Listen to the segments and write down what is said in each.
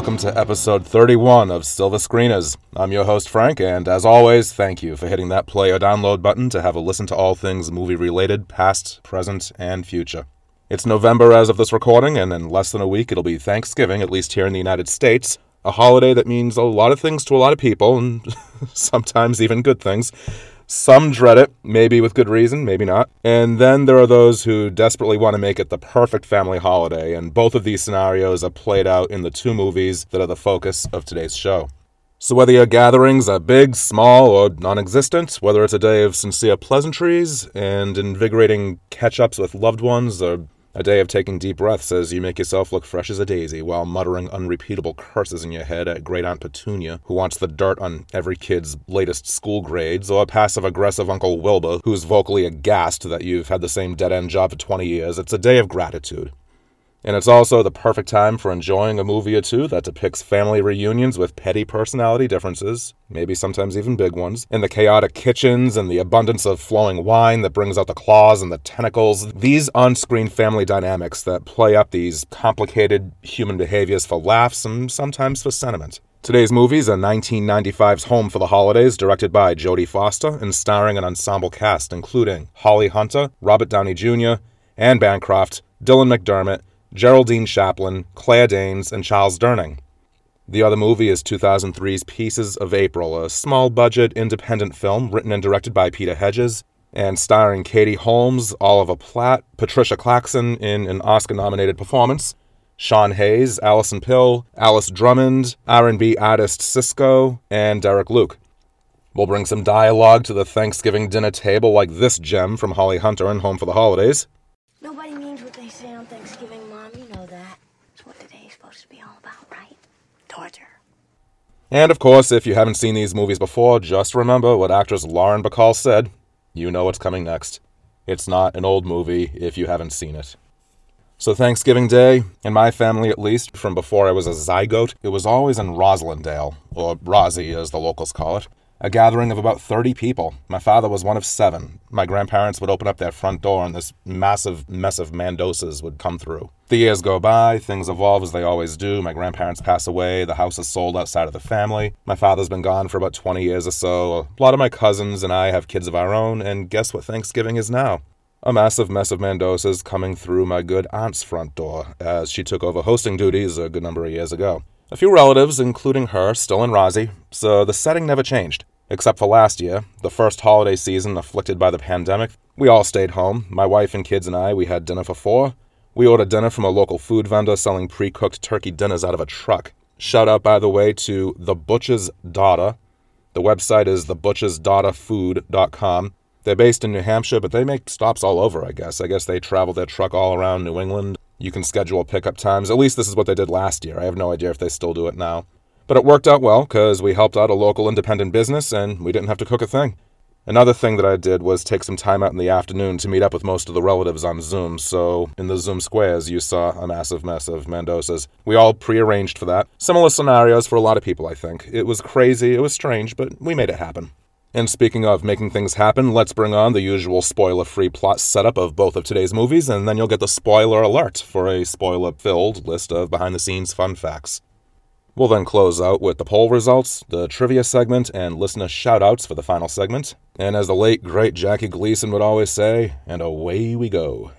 Welcome to episode 31 of Silver Screeners. I'm your host, Frank, and as always, thank you for hitting that play or download button to have a listen to all things movie related, past, present, and future. It's November as of this recording, and in less than a week it'll be Thanksgiving, at least here in the United States, a holiday that means a lot of things to a lot of people, and sometimes even good things. Some dread it, maybe with good reason, maybe not. And then there are those who desperately want to make it the perfect family holiday, and both of these scenarios are played out in the two movies that are the focus of today's show. So, whether your gatherings are big, small, or non existent, whether it's a day of sincere pleasantries and invigorating catch ups with loved ones, or a day of taking deep breaths as you make yourself look fresh as a daisy while muttering unrepeatable curses in your head at Great Aunt Petunia, who wants the dirt on every kid's latest school grades, or passive aggressive Uncle Wilbur, who's vocally aghast that you've had the same dead end job for 20 years. It's a day of gratitude. And it's also the perfect time for enjoying a movie or two that depicts family reunions with petty personality differences, maybe sometimes even big ones, in the chaotic kitchens and the abundance of flowing wine that brings out the claws and the tentacles. These on screen family dynamics that play up these complicated human behaviors for laughs and sometimes for sentiment. Today's movies are 1995's Home for the Holidays, directed by Jodie Foster and starring an ensemble cast including Holly Hunter, Robert Downey Jr., Anne Bancroft, Dylan McDermott, Geraldine Chaplin, Claire Danes, and Charles Durning. The other movie is 2003's Pieces of April, a small budget independent film written and directed by Peter Hedges and starring Katie Holmes, Oliver Platt, Patricia Clarkson in an Oscar nominated performance, Sean Hayes, Allison Pill, Alice Drummond, R&B artist Sisqó, and Derek Luke. We'll bring some dialogue to the Thanksgiving dinner table like this gem from Holly Hunter in Home for the Holidays. Nobody means what they say on Thanksgiving, Mom. You know that. It's what today's supposed to be all about, right? Torture. And of course, if you haven't seen these movies before, just remember what actress Lauren Bacall said. You know what's coming next. It's not an old movie if you haven't seen it. So, Thanksgiving Day, in my family at least, from before I was a zygote, it was always in Roslindale, or Rosie as the locals call it a gathering of about 30 people. My father was one of seven. My grandparents would open up their front door and this massive mess of Mandosas would come through. The years go by, things evolve as they always do. My grandparents pass away, the house is sold outside of the family. My father's been gone for about 20 years or so. A lot of my cousins and I have kids of our own, and guess what Thanksgiving is now? A massive mess of Mandosas coming through my good aunt's front door as she took over hosting duties a good number of years ago. A few relatives, including her, still in Rosie, so the setting never changed. Except for last year, the first holiday season afflicted by the pandemic. We all stayed home. My wife and kids and I, we had dinner for four. We ordered dinner from a local food vendor selling pre cooked turkey dinners out of a truck. Shout out, by the way, to The Butcher's Daughter. The website is thebutchersdaughterfood.com. They're based in New Hampshire, but they make stops all over, I guess. I guess they travel their truck all around New England. You can schedule pickup times. At least this is what they did last year. I have no idea if they still do it now. But it worked out well because we helped out a local independent business and we didn't have to cook a thing. Another thing that I did was take some time out in the afternoon to meet up with most of the relatives on Zoom, so in the Zoom squares you saw a massive mess of Mandosas. We all prearranged for that. Similar scenarios for a lot of people, I think. It was crazy, it was strange, but we made it happen. And speaking of making things happen, let's bring on the usual spoiler free plot setup of both of today's movies, and then you'll get the spoiler alert for a spoiler filled list of behind the scenes fun facts. We'll then close out with the poll results, the trivia segment, and listener shoutouts for the final segment. And as the late, great Jackie Gleason would always say, and away we go.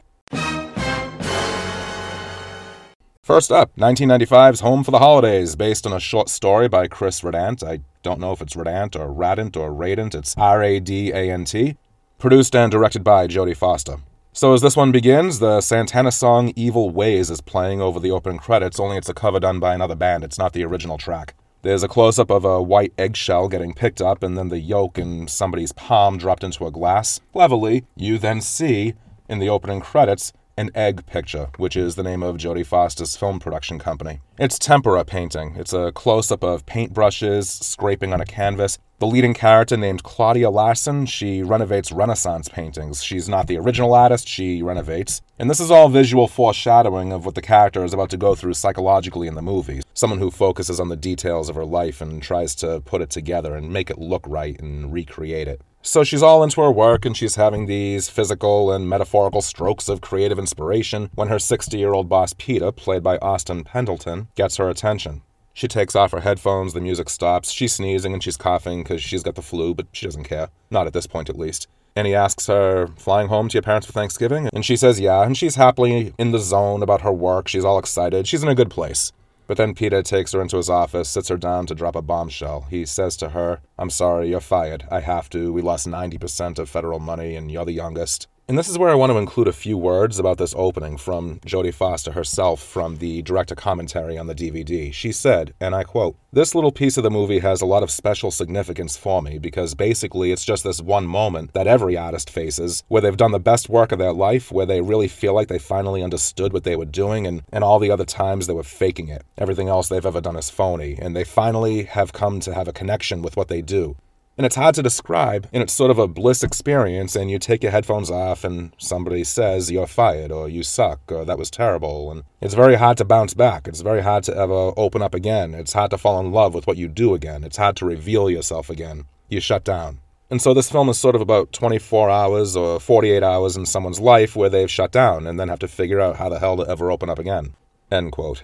First up, 1995's Home for the Holidays, based on a short story by Chris Radant. I don't know if it's Radant or Radant or Radant, it's R A D A N T. Produced and directed by Jodie Foster. So as this one begins, the Santana song Evil Ways is playing over the opening credits, only it's a cover done by another band. It's not the original track. There's a close up of a white eggshell getting picked up, and then the yolk in somebody's palm dropped into a glass. Cleverly, you then see, in the opening credits, an egg picture, which is the name of Jodie Foster's film production company. It's tempera painting. It's a close up of paintbrushes scraping on a canvas. The leading character, named Claudia Larson, she renovates Renaissance paintings. She's not the original artist, she renovates. And this is all visual foreshadowing of what the character is about to go through psychologically in the movie. Someone who focuses on the details of her life and tries to put it together and make it look right and recreate it. So she's all into her work and she's having these physical and metaphorical strokes of creative inspiration when her 60 year old boss Peter, played by Austin Pendleton, gets her attention. She takes off her headphones, the music stops. She's sneezing and she's coughing because she's got the flu, but she doesn't care. Not at this point, at least. And he asks her, Flying home to your parents for Thanksgiving? And she says, Yeah, and she's happily in the zone about her work. She's all excited. She's in a good place. But then Peter takes her into his office, sits her down to drop a bombshell. He says to her, I'm sorry, you're fired. I have to. We lost 90% of federal money, and you're the youngest. And this is where I want to include a few words about this opening from Jodie Foster herself from the director commentary on the DVD. She said, and I quote, This little piece of the movie has a lot of special significance for me because basically it's just this one moment that every artist faces where they've done the best work of their life, where they really feel like they finally understood what they were doing, and, and all the other times they were faking it. Everything else they've ever done is phony, and they finally have come to have a connection with what they do. And it's hard to describe, and it's sort of a bliss experience, and you take your headphones off, and somebody says you're fired, or you suck, or that was terrible. And it's very hard to bounce back. It's very hard to ever open up again. It's hard to fall in love with what you do again. It's hard to reveal yourself again. You shut down. And so this film is sort of about 24 hours or 48 hours in someone's life where they've shut down and then have to figure out how the hell to ever open up again. End quote.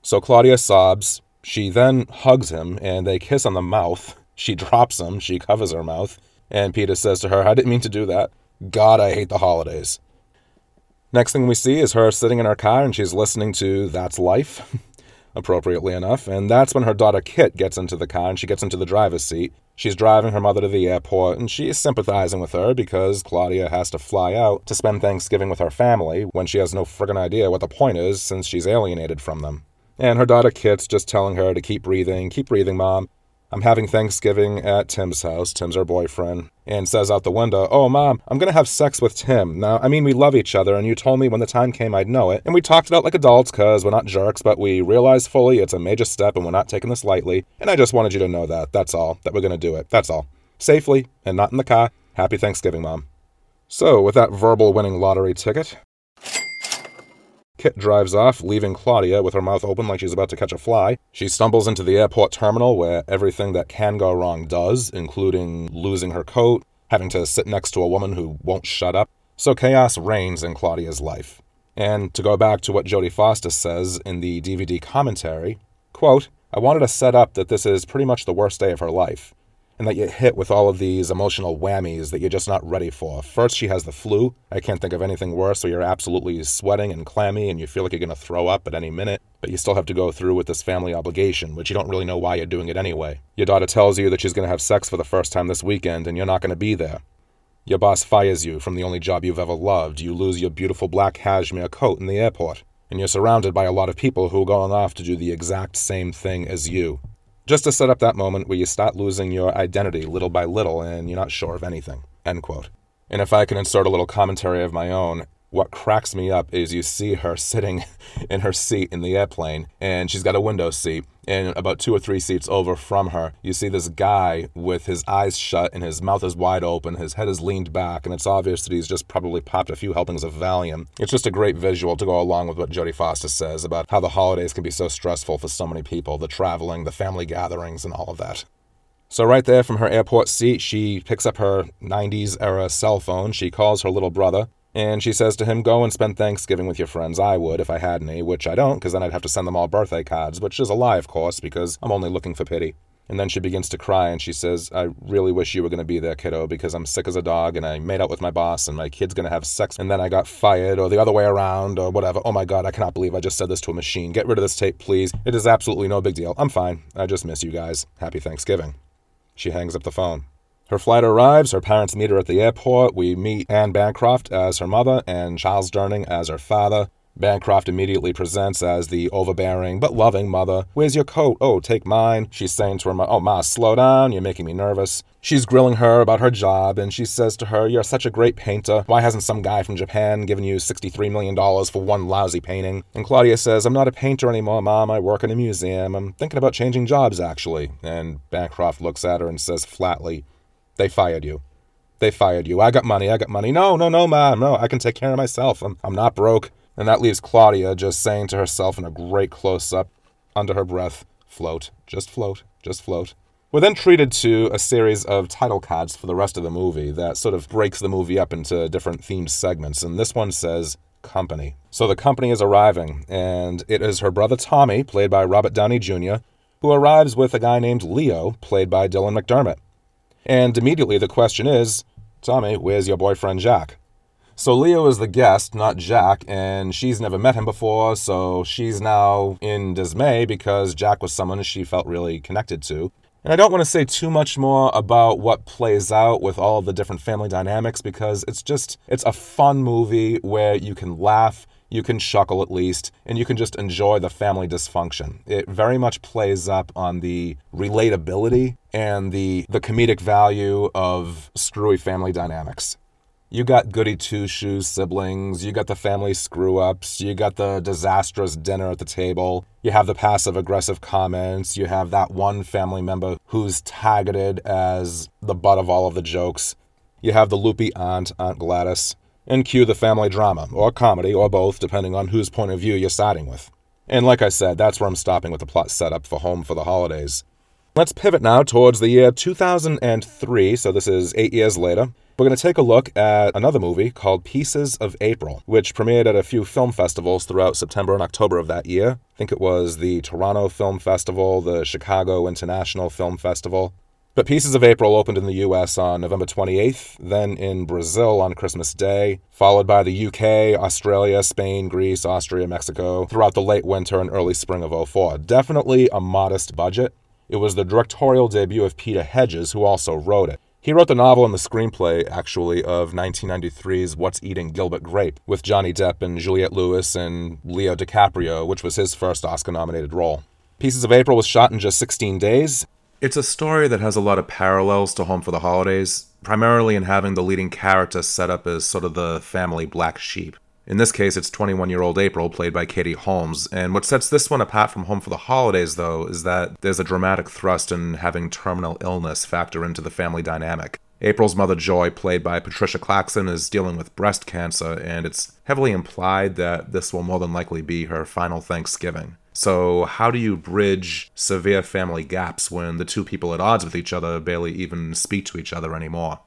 So Claudia sobs. She then hugs him, and they kiss on the mouth. She drops him, she covers her mouth, and Peter says to her, I didn't mean to do that. God, I hate the holidays. Next thing we see is her sitting in her car and she's listening to That's Life, appropriately enough, and that's when her daughter Kit gets into the car and she gets into the driver's seat. She's driving her mother to the airport and she is sympathizing with her because Claudia has to fly out to spend Thanksgiving with her family when she has no friggin' idea what the point is since she's alienated from them. And her daughter Kit's just telling her to keep breathing, keep breathing, mom. I'm having Thanksgiving at Tim's house. Tim's our boyfriend. And says out the window, Oh, mom, I'm going to have sex with Tim. Now, I mean, we love each other, and you told me when the time came I'd know it. And we talked it out like adults because we're not jerks, but we realize fully it's a major step and we're not taking this lightly. And I just wanted you to know that. That's all. That we're going to do it. That's all. Safely and not in the car. Happy Thanksgiving, mom. So, with that verbal winning lottery ticket, Kit drives off, leaving Claudia with her mouth open like she's about to catch a fly. She stumbles into the airport terminal where everything that can go wrong does, including losing her coat, having to sit next to a woman who won't shut up. So chaos reigns in Claudia's life. And to go back to what Jodie Foster says in the DVD commentary, quote, I wanted to set up that this is pretty much the worst day of her life and that you hit with all of these emotional whammies that you're just not ready for. First, she has the flu. I can't think of anything worse, so you're absolutely sweating and clammy and you feel like you're going to throw up at any minute, but you still have to go through with this family obligation, which you don't really know why you're doing it anyway. Your daughter tells you that she's going to have sex for the first time this weekend and you're not going to be there. Your boss fires you from the only job you've ever loved. You lose your beautiful black cashmere coat in the airport. And you're surrounded by a lot of people who are going off to do the exact same thing as you just to set up that moment where you start losing your identity little by little and you're not sure of anything. End quote. And if I can insert a little commentary of my own, what cracks me up is you see her sitting in her seat in the airplane and she's got a window seat and about two or three seats over from her you see this guy with his eyes shut and his mouth is wide open his head is leaned back and it's obvious that he's just probably popped a few helpings of valium it's just a great visual to go along with what jodie foster says about how the holidays can be so stressful for so many people the traveling the family gatherings and all of that so, right there from her airport seat, she picks up her 90s era cell phone. She calls her little brother. And she says to him, Go and spend Thanksgiving with your friends. I would if I had any, which I don't, because then I'd have to send them all birthday cards, which is a lie, of course, because I'm only looking for pity. And then she begins to cry and she says, I really wish you were going to be there, kiddo, because I'm sick as a dog and I made out with my boss and my kid's going to have sex and then I got fired or the other way around or whatever. Oh my God, I cannot believe I just said this to a machine. Get rid of this tape, please. It is absolutely no big deal. I'm fine. I just miss you guys. Happy Thanksgiving. She hangs up the phone. Her flight arrives, her parents meet her at the airport. We meet Anne Bancroft as her mother and Charles Durning as her father. Bancroft immediately presents as the overbearing but loving mother. Where's your coat? Oh, take mine. She's saying to her mother, Oh, Ma, slow down. You're making me nervous. She's grilling her about her job, and she says to her, You're such a great painter. Why hasn't some guy from Japan given you $63 million for one lousy painting? And Claudia says, I'm not a painter anymore, Mom. I work in a museum. I'm thinking about changing jobs, actually. And Bancroft looks at her and says flatly, They fired you. They fired you. I got money. I got money. No, no, no, Mom. No, I can take care of myself. I'm, I'm not broke. And that leaves Claudia just saying to herself in a great close up, under her breath, Float. Just float. Just float. We're then treated to a series of title cards for the rest of the movie that sort of breaks the movie up into different themed segments, and this one says company. So the company is arriving, and it is her brother Tommy, played by Robert Downey Jr., who arrives with a guy named Leo, played by Dylan McDermott. And immediately the question is Tommy, where's your boyfriend Jack? So Leo is the guest, not Jack, and she's never met him before, so she's now in dismay because Jack was someone she felt really connected to. And I don't want to say too much more about what plays out with all the different family dynamics because it's just, it's a fun movie where you can laugh, you can chuckle at least, and you can just enjoy the family dysfunction. It very much plays up on the relatability and the, the comedic value of screwy family dynamics you got goody two shoes siblings, you got the family screw ups, you got the disastrous dinner at the table, you have the passive aggressive comments, you have that one family member who's targeted as the butt of all of the jokes, you have the loopy aunt, Aunt Gladys, and cue the family drama, or comedy, or both, depending on whose point of view you're siding with. And like I said, that's where I'm stopping with the plot setup for Home for the Holidays. Let's pivot now towards the year 2003, so this is eight years later. We're going to take a look at another movie called Pieces of April, which premiered at a few film festivals throughout September and October of that year. I think it was the Toronto Film Festival, the Chicago International Film Festival. But Pieces of April opened in the US on November 28th, then in Brazil on Christmas Day, followed by the UK, Australia, Spain, Greece, Austria, Mexico throughout the late winter and early spring of 04. Definitely a modest budget. It was the directorial debut of Peter Hedges, who also wrote it. He wrote the novel and the screenplay, actually, of 1993's What's Eating Gilbert Grape, with Johnny Depp and Juliette Lewis and Leo DiCaprio, which was his first Oscar nominated role. Pieces of April was shot in just 16 days. It's a story that has a lot of parallels to Home for the Holidays, primarily in having the leading character set up as sort of the family black sheep. In this case, it's 21 year old April, played by Katie Holmes. And what sets this one apart from Home for the Holidays, though, is that there's a dramatic thrust in having terminal illness factor into the family dynamic. April's mother, Joy, played by Patricia Clarkson, is dealing with breast cancer, and it's heavily implied that this will more than likely be her final Thanksgiving. So, how do you bridge severe family gaps when the two people at odds with each other barely even speak to each other anymore?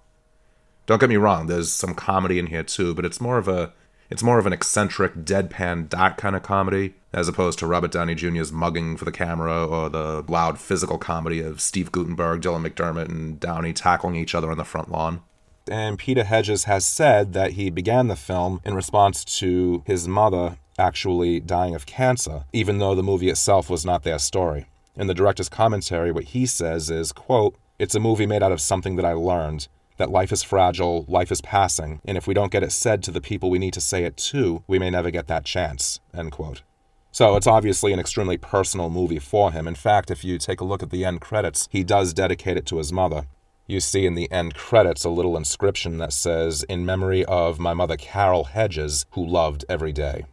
Don't get me wrong, there's some comedy in here too, but it's more of a it's more of an eccentric, deadpan, dark kind of comedy, as opposed to Robert Downey Jr.'s mugging for the camera or the loud physical comedy of Steve Guttenberg, Dylan McDermott, and Downey tackling each other on the front lawn. And Peter Hedges has said that he began the film in response to his mother actually dying of cancer, even though the movie itself was not their story. In the director's commentary, what he says is, quote, It's a movie made out of something that I learned that life is fragile, life is passing, and if we don't get it said to the people we need to say it to, we may never get that chance. End quote. So it's obviously an extremely personal movie for him. In fact, if you take a look at the end credits, he does dedicate it to his mother. You see in the end credits a little inscription that says, In memory of my mother Carol Hedges, who loved every day.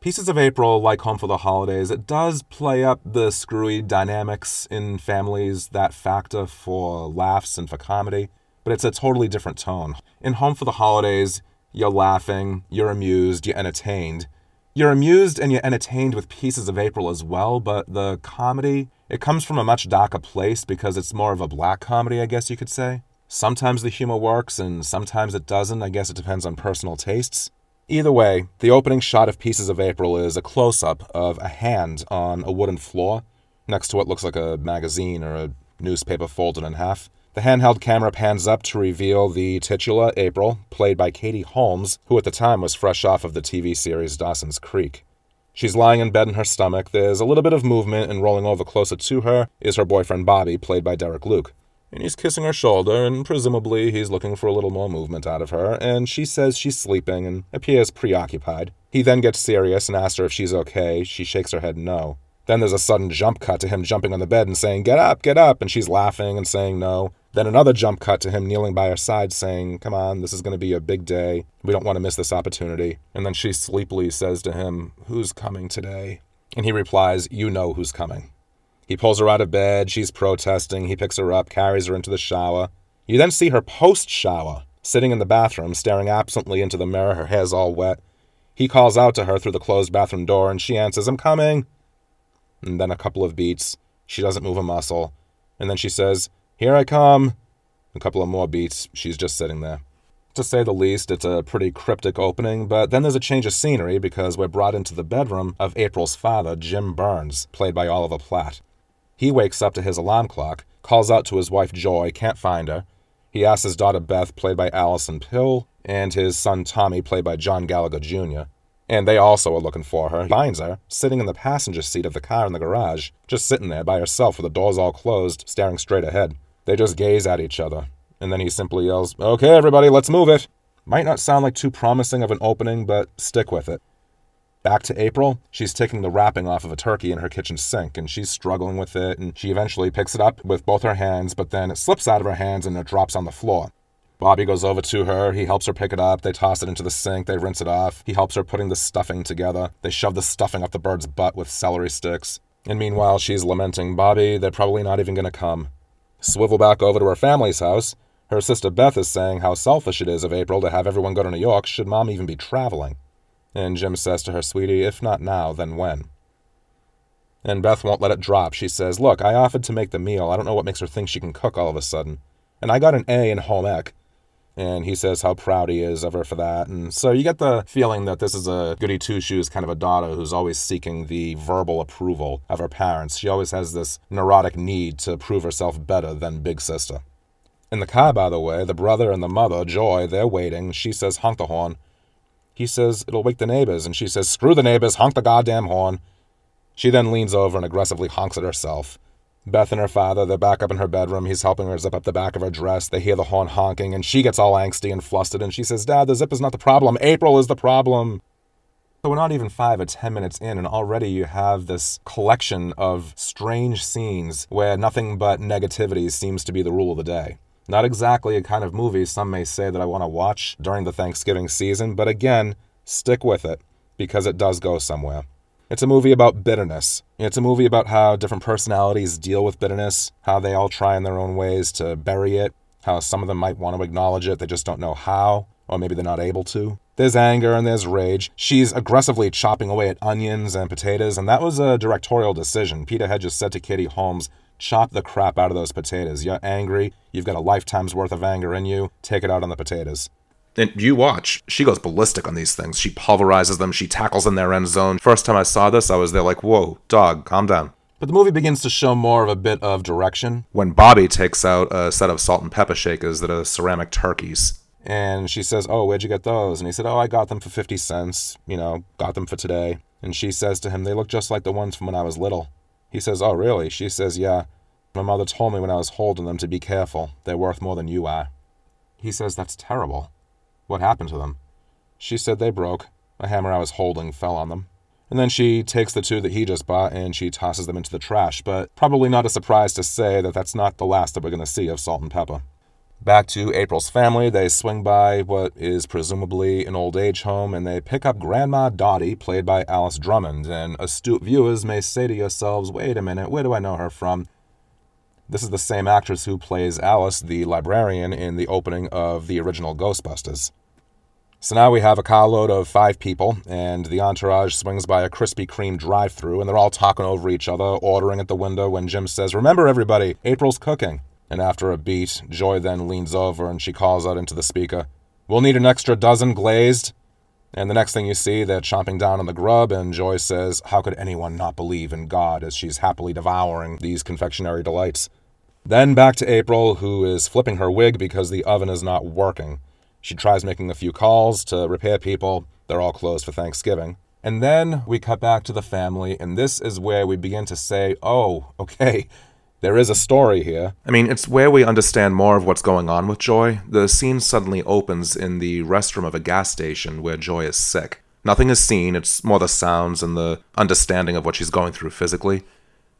Pieces of April, like Home for the Holidays, it does play up the screwy dynamics in families that factor for laughs and for comedy but it's a totally different tone. In Home for the Holidays, you're laughing, you're amused, you're entertained. You're amused and you're entertained with Pieces of April as well, but the comedy, it comes from a much darker place because it's more of a black comedy, I guess you could say. Sometimes the humor works and sometimes it doesn't. I guess it depends on personal tastes. Either way, the opening shot of Pieces of April is a close up of a hand on a wooden floor next to what looks like a magazine or a newspaper folded in half. The handheld camera pans up to reveal the titular April, played by Katie Holmes, who at the time was fresh off of the TV series Dawson's Creek. She's lying in bed in her stomach. There's a little bit of movement, and rolling over closer to her is her boyfriend Bobby, played by Derek Luke. And he's kissing her shoulder, and presumably he's looking for a little more movement out of her, and she says she's sleeping and appears preoccupied. He then gets serious and asks her if she's okay. She shakes her head no. Then there's a sudden jump cut to him jumping on the bed and saying, Get up, get up, and she's laughing and saying no. Then another jump cut to him kneeling by her side, saying, Come on, this is going to be a big day. We don't want to miss this opportunity. And then she sleepily says to him, Who's coming today? And he replies, You know who's coming. He pulls her out of bed. She's protesting. He picks her up, carries her into the shower. You then see her post shower, sitting in the bathroom, staring absently into the mirror, her hair's all wet. He calls out to her through the closed bathroom door, and she answers, I'm coming. And then a couple of beats. She doesn't move a muscle. And then she says, Here I come. A couple of more beats. She's just sitting there. To say the least, it's a pretty cryptic opening, but then there's a change of scenery because we're brought into the bedroom of April's father, Jim Burns, played by Oliver Platt. He wakes up to his alarm clock, calls out to his wife Joy, can't find her. He asks his daughter Beth, played by Allison Pill, and his son Tommy, played by John Gallagher Jr., and they also are looking for her. He finds her sitting in the passenger seat of the car in the garage, just sitting there by herself with the doors all closed, staring straight ahead. They just gaze at each other, and then he simply yells, Okay, everybody, let's move it. Might not sound like too promising of an opening, but stick with it. Back to April, she's taking the wrapping off of a turkey in her kitchen sink, and she's struggling with it, and she eventually picks it up with both her hands, but then it slips out of her hands and it drops on the floor. Bobby goes over to her. He helps her pick it up. They toss it into the sink. They rinse it off. He helps her putting the stuffing together. They shove the stuffing up the bird's butt with celery sticks. And meanwhile, she's lamenting, Bobby, they're probably not even to come. Swivel back over to her family's house. Her sister Beth is saying how selfish it is of April to have everyone go to New York should mom even be traveling. And Jim says to her, Sweetie, if not now, then when? And Beth won't let it drop. She says, Look, I offered to make the meal. I don't know what makes her think she can cook all of a sudden. And I got an A in home ec and he says how proud he is of her for that. And so you get the feeling that this is a goody two shoes kind of a daughter who's always seeking the verbal approval of her parents. She always has this neurotic need to prove herself better than Big Sister. In the car, by the way, the brother and the mother, Joy, they're waiting. She says, honk the horn. He says, it'll wake the neighbors. And she says, screw the neighbors, honk the goddamn horn. She then leans over and aggressively honks it herself. Beth and her father, they're back up in her bedroom. He's helping her zip up the back of her dress. They hear the horn honking, and she gets all angsty and flustered, and she says, Dad, the zip is not the problem. April is the problem. So we're not even five or ten minutes in, and already you have this collection of strange scenes where nothing but negativity seems to be the rule of the day. Not exactly a kind of movie some may say that I want to watch during the Thanksgiving season, but again, stick with it because it does go somewhere. It's a movie about bitterness. It's a movie about how different personalities deal with bitterness, how they all try in their own ways to bury it, how some of them might want to acknowledge it, they just don't know how, or maybe they're not able to. There's anger and there's rage. She's aggressively chopping away at onions and potatoes, and that was a directorial decision. Peter just said to Katie Holmes, chop the crap out of those potatoes. You're angry, you've got a lifetime's worth of anger in you, take it out on the potatoes. And you watch, she goes ballistic on these things. She pulverizes them, she tackles in their end zone. First time I saw this, I was there like, whoa, dog, calm down. But the movie begins to show more of a bit of direction when Bobby takes out a set of salt and pepper shakers that are ceramic turkeys. And she says, Oh, where'd you get those? And he said, Oh, I got them for 50 cents. You know, got them for today. And she says to him, They look just like the ones from when I was little. He says, Oh, really? She says, Yeah. My mother told me when I was holding them to be careful. They're worth more than you are. He says, That's terrible. What happened to them? She said they broke. A hammer I was holding fell on them. And then she takes the two that he just bought and she tosses them into the trash, but probably not a surprise to say that that's not the last that we're going to see of Salt and Pepper. Back to April's family, they swing by what is presumably an old age home and they pick up Grandma Dottie, played by Alice Drummond. And astute viewers may say to yourselves, wait a minute, where do I know her from? This is the same actress who plays Alice, the librarian, in the opening of the original Ghostbusters. So now we have a carload of five people, and the entourage swings by a Krispy Kreme drive through, and they're all talking over each other, ordering at the window when Jim says, Remember, everybody, April's cooking. And after a beat, Joy then leans over and she calls out into the speaker, We'll need an extra dozen glazed. And the next thing you see, they're chomping down on the grub, and Joy says, How could anyone not believe in God as she's happily devouring these confectionery delights? Then back to April, who is flipping her wig because the oven is not working. She tries making a few calls to repair people. They're all closed for Thanksgiving. And then we cut back to the family, and this is where we begin to say, oh, okay, there is a story here. I mean, it's where we understand more of what's going on with Joy. The scene suddenly opens in the restroom of a gas station where Joy is sick. Nothing is seen, it's more the sounds and the understanding of what she's going through physically.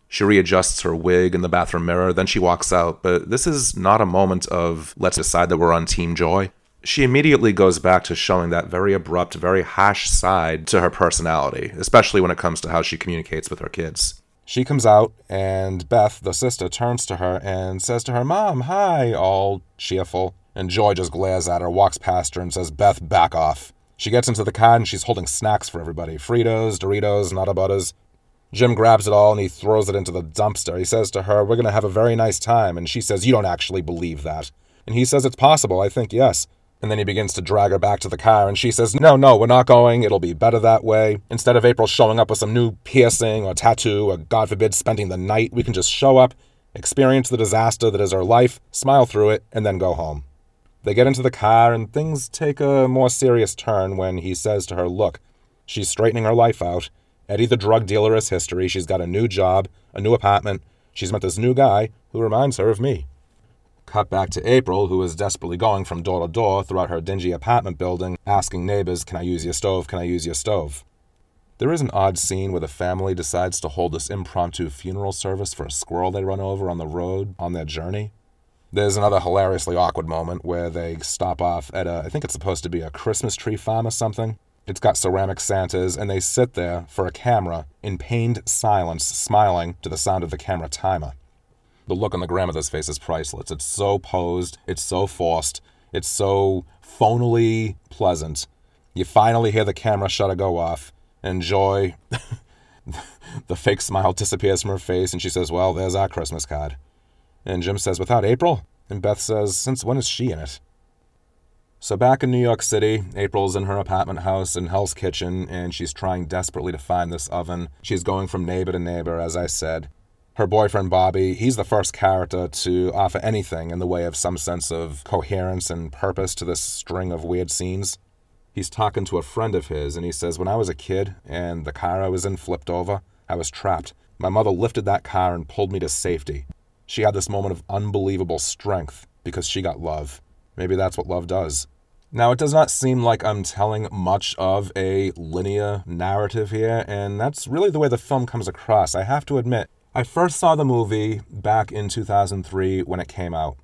She readjusts her wig in the bathroom mirror, then she walks out, but this is not a moment of let's decide that we're on Team Joy. She immediately goes back to showing that very abrupt, very harsh side to her personality, especially when it comes to how she communicates with her kids. She comes out, and Beth, the sister, turns to her and says to her, Mom, hi, all cheerful. And Joy just glares at her, walks past her, and says, Beth, back off. She gets into the car and she's holding snacks for everybody Fritos, Doritos, Nutter Butters. Jim grabs it all and he throws it into the dumpster. He says to her, We're going to have a very nice time. And she says, You don't actually believe that. And he says, It's possible. I think yes. And then he begins to drag her back to the car, and she says, No, no, we're not going. It'll be better that way. Instead of April showing up with some new piercing or tattoo, or God forbid, spending the night, we can just show up, experience the disaster that is our life, smile through it, and then go home. They get into the car, and things take a more serious turn when he says to her, Look, she's straightening her life out. Eddie the drug dealer is history. She's got a new job, a new apartment. She's met this new guy who reminds her of me. Cut back to April, who is desperately going from door to door throughout her dingy apartment building, asking neighbors, Can I use your stove? Can I use your stove? There is an odd scene where the family decides to hold this impromptu funeral service for a squirrel they run over on the road on their journey. There's another hilariously awkward moment where they stop off at a, I think it's supposed to be a Christmas tree farm or something. It's got ceramic Santas, and they sit there for a camera in pained silence, smiling to the sound of the camera timer the look on the grandmother's face is priceless. It's so posed, it's so forced, it's so phonily pleasant. You finally hear the camera shutter go off, and Joy, the fake smile disappears from her face, and she says, Well, there's our Christmas card. And Jim says, Without April? And Beth says, Since when is she in it? So back in New York City, April's in her apartment house in Hell's Kitchen, and she's trying desperately to find this oven. She's going from neighbor to neighbor, as I said her boyfriend Bobby, he's the first character to offer anything in the way of some sense of coherence and purpose to this string of weird scenes. He's talking to a friend of his, and he says, When I was a kid and the car I was in flipped over, I was trapped. My mother lifted that car and pulled me to safety. She had this moment of unbelievable strength because she got love. Maybe that's what love does. Now, it does not seem like I'm telling much of a linear narrative here, and that's really the way the film comes across. I have to admit, I first saw the movie back in 2003 when it came out.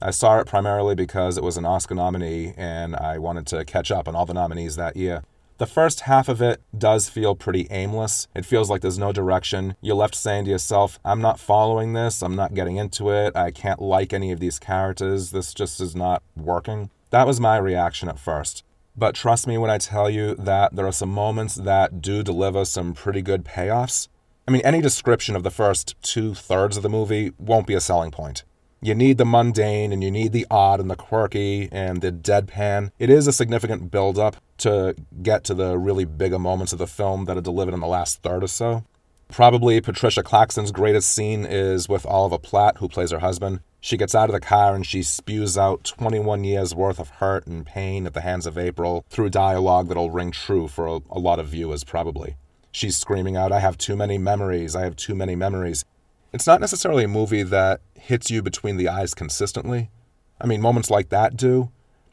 I saw it primarily because it was an Oscar nominee and I wanted to catch up on all the nominees that year. The first half of it does feel pretty aimless. It feels like there's no direction. You're left saying to yourself, I'm not following this, I'm not getting into it, I can't like any of these characters, this just is not working. That was my reaction at first. But trust me when I tell you that there are some moments that do deliver some pretty good payoffs. I mean, any description of the first two thirds of the movie won't be a selling point. You need the mundane and you need the odd and the quirky and the deadpan. It is a significant build up to get to the really bigger moments of the film that are delivered in the last third or so. Probably Patricia Clarkson's greatest scene is with Oliver Platt, who plays her husband. She gets out of the car and she spews out 21 years worth of hurt and pain at the hands of April through dialogue that'll ring true for a, a lot of viewers, probably. She's screaming out, I have too many memories, I have too many memories. It's not necessarily a movie that hits you between the eyes consistently. I mean, moments like that do,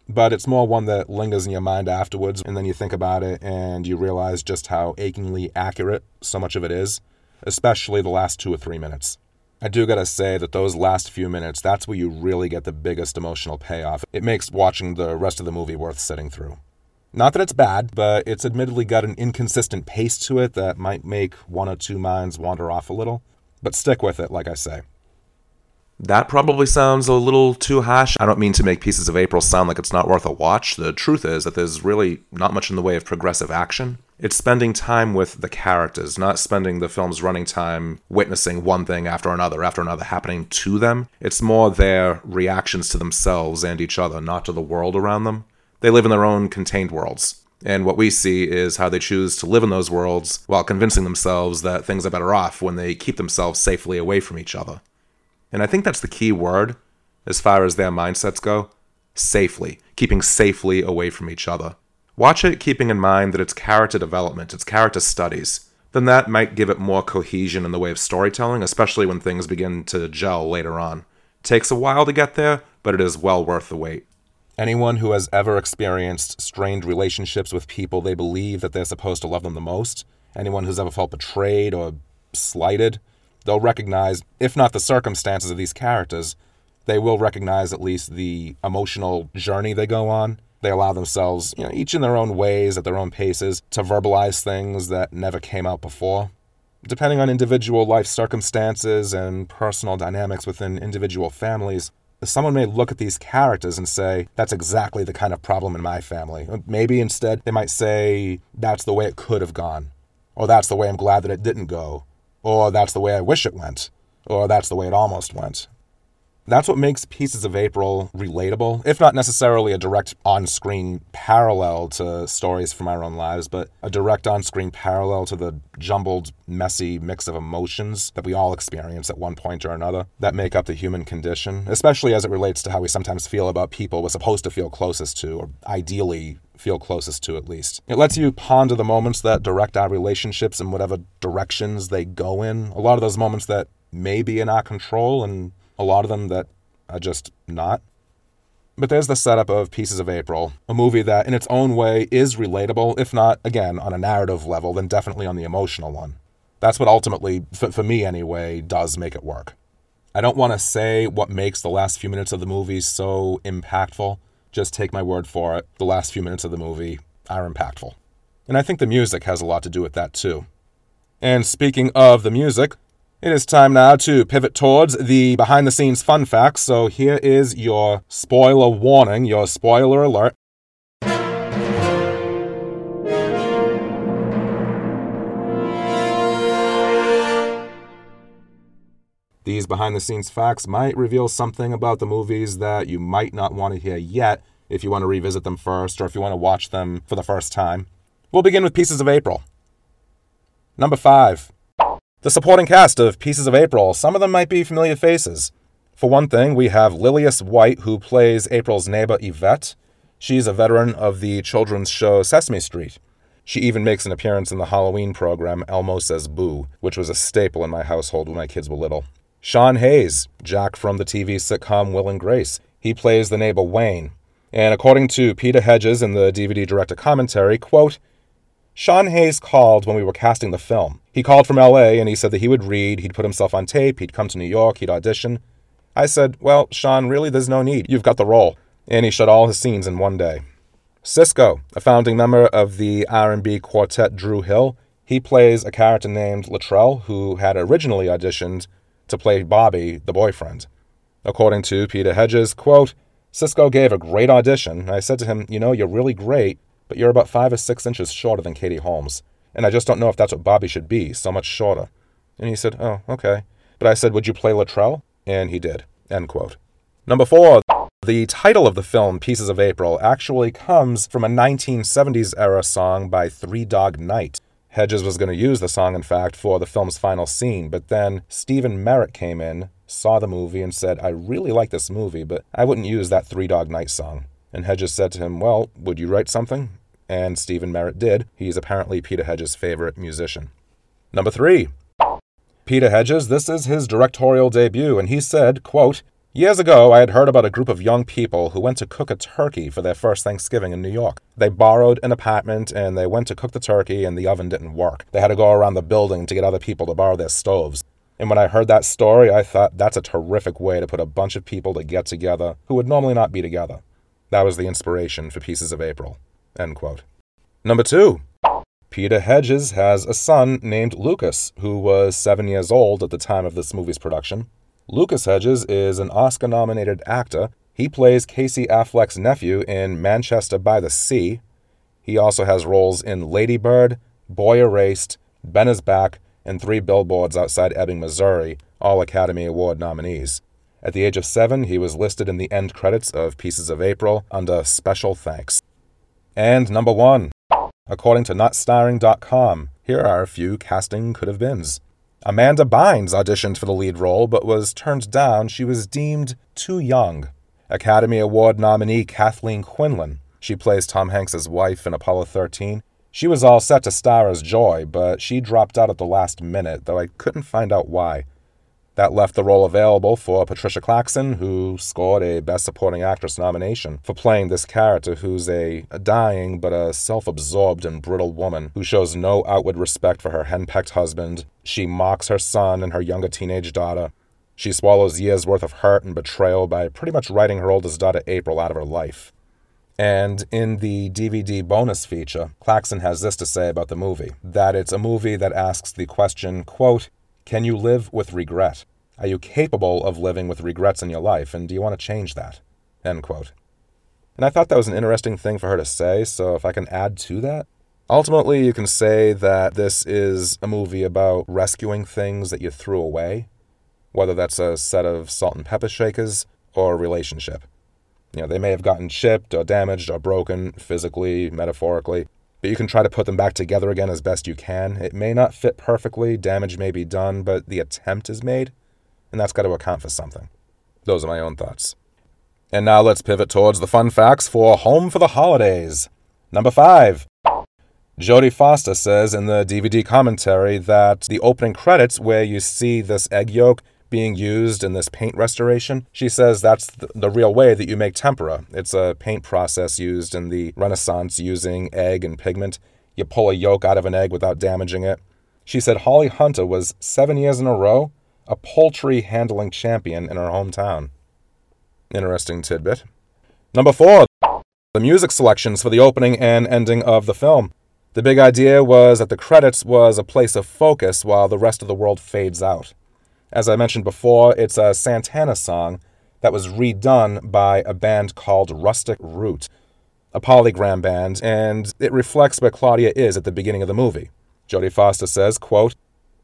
but it's more one that lingers in your mind afterwards, and then you think about it and you realize just how achingly accurate so much of it is, especially the last two or three minutes. I do gotta say that those last few minutes, that's where you really get the biggest emotional payoff. It makes watching the rest of the movie worth sitting through. Not that it's bad, but it's admittedly got an inconsistent pace to it that might make one or two minds wander off a little. But stick with it, like I say. That probably sounds a little too harsh. I don't mean to make Pieces of April sound like it's not worth a watch. The truth is that there's really not much in the way of progressive action. It's spending time with the characters, not spending the film's running time witnessing one thing after another, after another happening to them. It's more their reactions to themselves and each other, not to the world around them. They live in their own contained worlds. And what we see is how they choose to live in those worlds while convincing themselves that things are better off when they keep themselves safely away from each other. And I think that's the key word as far as their mindsets go safely, keeping safely away from each other. Watch it keeping in mind that it's character development, it's character studies. Then that might give it more cohesion in the way of storytelling, especially when things begin to gel later on. It takes a while to get there, but it is well worth the wait. Anyone who has ever experienced strained relationships with people they believe that they're supposed to love them the most, anyone who's ever felt betrayed or slighted, they'll recognize, if not the circumstances of these characters, they will recognize at least the emotional journey they go on. They allow themselves, you know, each in their own ways, at their own paces, to verbalize things that never came out before. Depending on individual life circumstances and personal dynamics within individual families, someone may look at these characters and say, that's exactly the kind of problem in my family. Maybe instead they might say, that's the way it could have gone. Or that's the way I'm glad that it didn't go. Or that's the way I wish it went. Or that's the way it almost went. That's what makes Pieces of April relatable, if not necessarily a direct on screen parallel to stories from our own lives, but a direct on screen parallel to the jumbled, messy mix of emotions that we all experience at one point or another that make up the human condition, especially as it relates to how we sometimes feel about people we're supposed to feel closest to, or ideally feel closest to at least. It lets you ponder the moments that direct our relationships in whatever directions they go in. A lot of those moments that may be in our control and a lot of them that are just not. But there's the setup of Pieces of April, a movie that, in its own way, is relatable, if not, again, on a narrative level, then definitely on the emotional one. That's what ultimately, for, for me anyway, does make it work. I don't want to say what makes the last few minutes of the movie so impactful. Just take my word for it. The last few minutes of the movie are impactful. And I think the music has a lot to do with that too. And speaking of the music, it is time now to pivot towards the behind the scenes fun facts. So here is your spoiler warning, your spoiler alert. These behind the scenes facts might reveal something about the movies that you might not want to hear yet if you want to revisit them first or if you want to watch them for the first time. We'll begin with Pieces of April. Number 5. The supporting cast of Pieces of April, some of them might be familiar faces. For one thing, we have Lillias White, who plays April's neighbor Yvette. She's a veteran of the children's show Sesame Street. She even makes an appearance in the Halloween program Elmo Says Boo, which was a staple in my household when my kids were little. Sean Hayes, Jack from the TV sitcom Will and Grace. He plays the neighbor Wayne. And according to Peter Hedges in the DVD director commentary, quote, Sean Hayes called when we were casting the film. He called from LA and he said that he would read, he'd put himself on tape, he'd come to New York, he'd audition. I said, Well, Sean, really, there's no need. You've got the role. And he shot all his scenes in one day. Sisqó, a founding member of the R&B quartet Dru Hill, he plays a character named Latrell who had originally auditioned to play Bobby, the boyfriend. According to Peter Hedges, quote, Sisqó gave a great audition. I said to him, You know, you're really great, but you're about five or six inches shorter than Katie Holmes. And I just don't know if that's what Bobby should be, so much shorter. And he said, Oh, okay. But I said, Would you play Latrell? And he did. End quote. Number four, the title of the film, Pieces of April, actually comes from a 1970s era song by Three Dog Night. Hedges was going to use the song, in fact, for the film's final scene, but then Stephen Merritt came in, saw the movie, and said, I really like this movie, but I wouldn't use that Three Dog Night song. And Hedges said to him, Well, would you write something? And Stephen Merritt did. He's apparently Peter Hedges' favorite musician. Number three, Peter Hedges, this is his directorial debut, and he said, quote, Years ago, I had heard about a group of young people who went to cook a turkey for their first Thanksgiving in New York. They borrowed an apartment and they went to cook the turkey, and the oven didn't work. They had to go around the building to get other people to borrow their stoves. And when I heard that story, I thought that's a terrific way to put a bunch of people to get together who would normally not be together. That was the inspiration for Pieces of April. Number two, Peter Hedges has a son named Lucas, who was seven years old at the time of this movie's production. Lucas Hedges is an Oscar nominated actor. He plays Casey Affleck's nephew in Manchester by the Sea. He also has roles in Lady Bird, Boy Erased, Ben is Back, and Three Billboards Outside Ebbing, Missouri, all Academy Award nominees. At the age of seven, he was listed in the end credits of Pieces of April under Special Thanks. And number one, according to NotStarring.com, here are a few casting could have beens. Amanda Bynes auditioned for the lead role but was turned down. She was deemed too young. Academy Award nominee Kathleen Quinlan. She plays Tom Hanks's wife in Apollo 13. She was all set to star as Joy, but she dropped out at the last minute, though I couldn't find out why. That left the role available for Patricia Clarkson, who scored a Best Supporting Actress nomination for playing this character who's a, a dying but a self absorbed and brittle woman who shows no outward respect for her henpecked husband. She mocks her son and her younger teenage daughter. She swallows years' worth of hurt and betrayal by pretty much writing her oldest daughter, April, out of her life. And in the DVD bonus feature, Clarkson has this to say about the movie that it's a movie that asks the question, quote, can you live with regret? Are you capable of living with regrets in your life, and do you want to change that? End quote. And I thought that was an interesting thing for her to say, so if I can add to that. Ultimately, you can say that this is a movie about rescuing things that you threw away, whether that's a set of salt and pepper shakers or a relationship. You know, they may have gotten chipped or damaged or broken physically, metaphorically, but you can try to put them back together again as best you can. It may not fit perfectly, damage may be done, but the attempt is made, and that's got to account for something. Those are my own thoughts. And now let's pivot towards the fun facts for Home for the Holidays. Number five. Jodie Foster says in the DVD commentary that the opening credits, where you see this egg yolk being used in this paint restoration. She says that's the, real way that you make tempera. It's a paint process used in the Renaissance using egg and pigment. You pull a yolk out of an egg without damaging it. She said Holly Hunter was seven years in a row a poultry handling champion in her hometown. Interesting tidbit. Number four, the music selections for the opening and ending of the film. The big idea was that the credits was a place of focus while the rest of the world fades out. As I mentioned before, it's a Santana song that was redone by a band called Rusted Root, a polygram band, and it reflects where Claudia is at the beginning of the movie. Jodie Foster says, quote,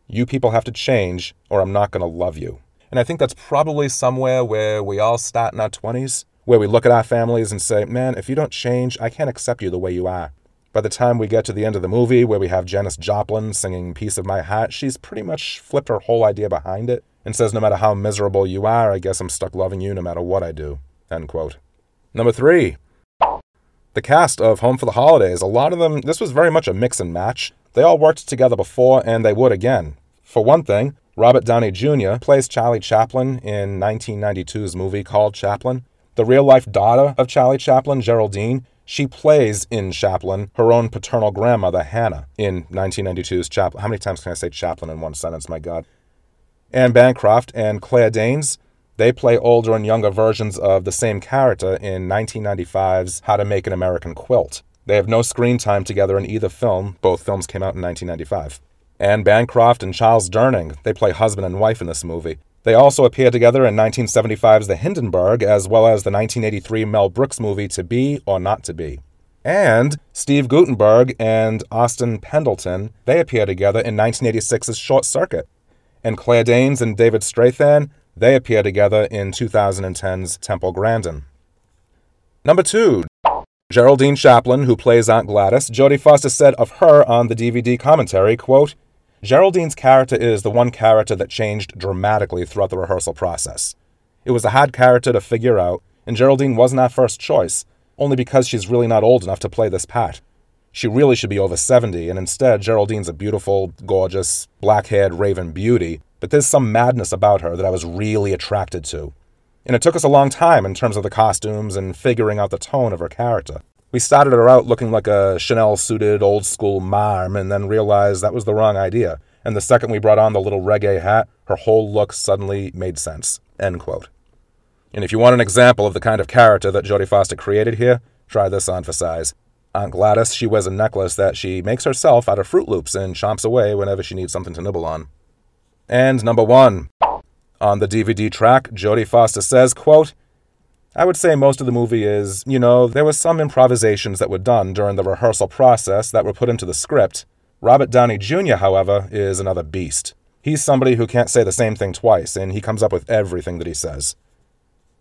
You people have to change, or I'm not going to love you. And I think that's probably somewhere where we all start in our 20s, where we look at our families and say, Man, if you don't change, I can't accept you the way you are. By the time we get to the end of the movie, where we have Janis Joplin singing Piece of My Heart, she's pretty much flipped her whole idea behind it and says, No matter how miserable you are, I guess I'm stuck loving you no matter what I do. End quote. Number three, the cast of Home for the Holidays. A lot of them, this was very much a mix and match. They all worked together before, and they would again. For one thing, Robert Downey Jr. plays Charlie Chaplin in 1992's movie called Chaplin. The real life daughter of Charlie Chaplin, Geraldine, she plays in Chaplin her own paternal grandmother, Hannah, in 1992's Chaplin. How many times can I say Chaplin in one sentence? My God. Anne Bancroft and Claire Danes, they play older and younger versions of the same character in 1995's How to Make an American Quilt. They have no screen time together in either film. Both films came out in 1995. Anne Bancroft and Charles Durning, they play husband and wife in this movie. They also appear together in 1975's The Hindenburg, as well as the 1983 Mel Brooks movie To Be or Not to Be. And Steve Guttenberg and Austin Pendleton, they appear together in 1986's Short Circuit. And Claire Danes and David Strathairn, they appear together in 2010's Temple Grandin. Number two, Geraldine Chaplin, who plays Aunt Gladys, Jodie Foster said of her on the DVD commentary, quote, Geraldine's character is the one character that changed dramatically throughout the rehearsal process. It was a hard character to figure out, and Geraldine wasn't our first choice, only because she's really not old enough to play this part. She really should be over 70, and instead, Geraldine's a beautiful, gorgeous, black haired raven beauty, but there's some madness about her that I was really attracted to. And it took us a long time in terms of the costumes and figuring out the tone of her character. We started her out looking like a Chanel suited old school marm and then realized that was the wrong idea. And the second we brought on the little reggae hat, her whole look suddenly made sense. End quote. And if you want an example of the kind of character that Jodie Foster created here, try this on for size. Aunt Gladys, she wears a necklace that she makes herself out of Froot Loops and chomps away whenever she needs something to nibble on. And number one, on the DVD track, Jodie Foster says, quote, I would say most of the movie is, you know, there was some improvisations that were done during the rehearsal process that were put into the script. Robert Downey Jr., however, is another beast. He's somebody who can't say the same thing twice, and he comes up with everything that he says.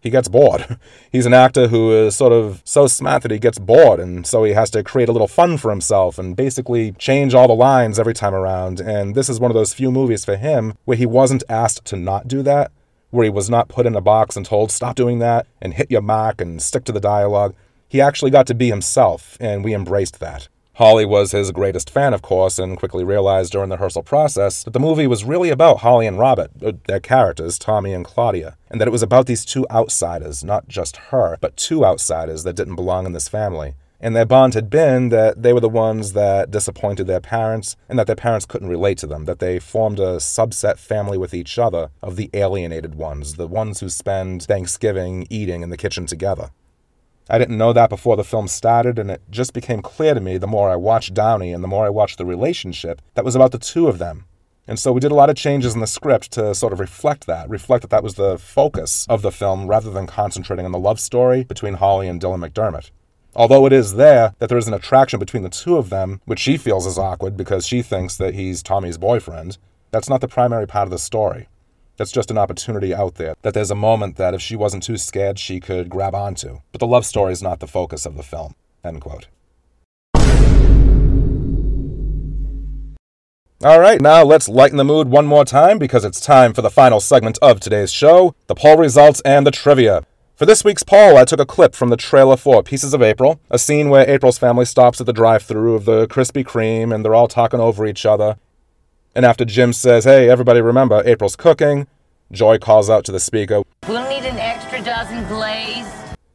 He gets bored. He's an actor who is sort of so smart that he gets bored, and so he has to create a little fun for himself and basically change all the lines every time around. And this is one of those few movies for him where he wasn't asked to not do that, where he was not put in a box and told, stop doing that and hit your mark and stick to the dialogue. He actually got to be himself, and we embraced that. Holly was his greatest fan, of course, and quickly realized during the rehearsal process that the movie was really about Holly and Robert, uh, their characters, Tommy and Claudia, and that it was about these two outsiders, not just her, but two outsiders that didn't belong in this family. And their bond had been that they were the ones that disappointed their parents and that their parents couldn't relate to them, that they formed a subset family with each other of the alienated ones, the ones who spend Thanksgiving eating in the kitchen together. I didn't know that before the film started, and it just became clear to me the more I watched Downey and the more I watched the relationship that was about the two of them. And so we did a lot of changes in the script to sort of reflect that, reflect that that was the focus of the film rather than concentrating on the love story between Holly and Dylan McDermott. Although it is there that there is an attraction between the two of them, which she feels is awkward because she thinks that he's Tommy's boyfriend, that's not the primary part of the story. That's just an opportunity out there, that there's a moment that if she wasn't too scared, she could grab onto. But the love story is not the focus of the film. End quote. All right, now let's lighten the mood one more time because it's time for the final segment of today's show the poll results and the trivia. For this week's poll, I took a clip from the trailer for Pieces of April, a scene where April's family stops at the drive through of the Krispy Kreme and they're all talking over each other. And after Jim says, hey, everybody remember, April's cooking, Joy calls out to the speaker, We'll need an extra dozen glaze.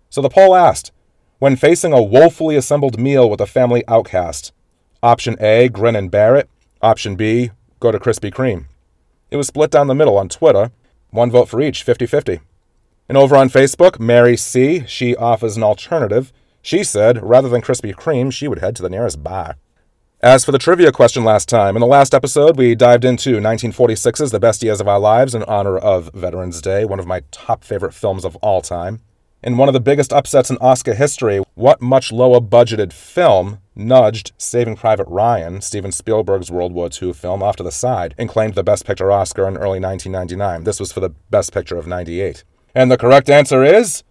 So the poll asked, when facing a woefully assembled meal with a family outcast, option A, grin and bear it, option B, go to Krispy Kreme. It was split down the middle on Twitter, one vote for each, 50 50. And over on Facebook, Mary C., she offers an alternative. She said, rather than Krispy Kreme, she would head to the nearest bar. As for the trivia question last time, in the last episode, we dived into 1946's The Best Years of Our Lives in honor of Veterans Day, one of my top favorite films of all time. In one of the biggest upsets in Oscar history, what much lower budgeted film nudged Saving Private Ryan, Steven Spielberg's World War II film, off to the side and claimed the Best Picture Oscar in early 1999? This was for the Best Picture of 98. And the correct answer is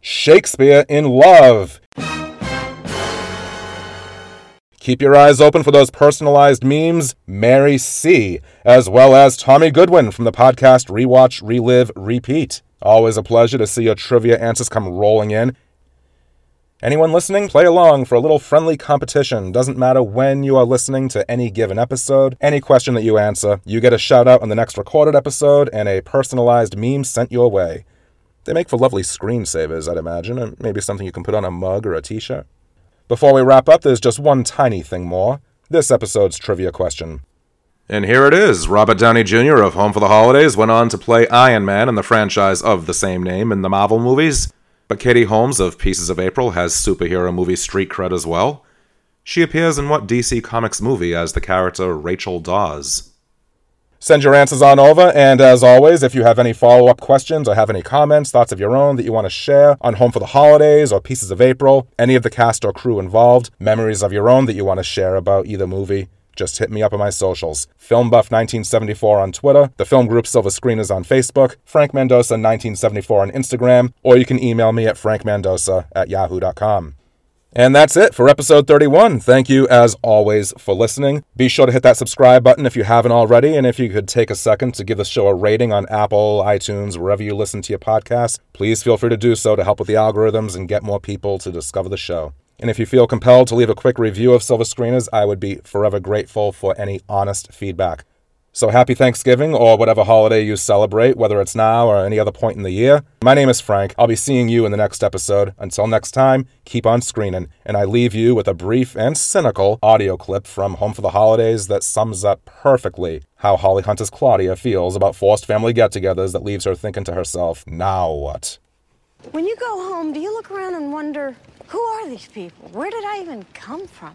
Shakespeare in Love. Keep your eyes open for those personalized memes, Mary C., as well as Tommy Goodwin from the podcast Rewatch, Relive, Repeat. Always a pleasure to see your trivia answers come rolling in. Anyone listening, play along for a little friendly competition. Doesn't matter when you are listening to any given episode, any question that you answer, you get a shout out on the next recorded episode and a personalized meme sent your way. They make for lovely screensavers, I'd imagine, and maybe something you can put on a mug or a t shirt. Before we wrap up, there's just one tiny thing more this episode's trivia question. And here it is. Robert Downey Jr. of Home for the Holidays went on to play Iron Man in the franchise of the same name in the Marvel movies. But Katie Holmes of Pieces of April has superhero movie street cred as well. She appears in what DC Comics movie as the character Rachel Dawes? Send your answers on over, and as always, if you have any follow up questions or have any comments, thoughts of your own that you want to share on Home for the Holidays or Pieces of April, any of the cast or crew involved, memories of your own that you want to share about either movie, just hit me up on my socials. FilmBuff1974 on Twitter, the film group Silver Screeners on Facebook, Frank Mendoza1974 on Instagram, or you can email me at frankmendoza at yahoo.com. And that's it for episode 31. Thank you, as always, for listening. Be sure to hit that subscribe button if you haven't already, and if you could take a second to give the show a rating on Apple, iTunes, wherever you listen to your podcast, please feel free to do so to help with the algorithms and get more people to discover the show. And if you feel compelled to leave a quick review of Silver Screeners, I would be forever grateful for any honest feedback. So happy Thanksgiving or whatever holiday you celebrate, whether it's now or any other point in the year. My name is Frank. I'll be seeing you in the next episode. Until next time, keep on screening. And I leave you with a brief and cynical audio clip from Home for the Holidays that sums up perfectly how Holly Hunter's Claudia feels about forced family get togethers that leaves her thinking to herself, now what? When you go home, do you look around and wonder, who are these people? Where did I even come from?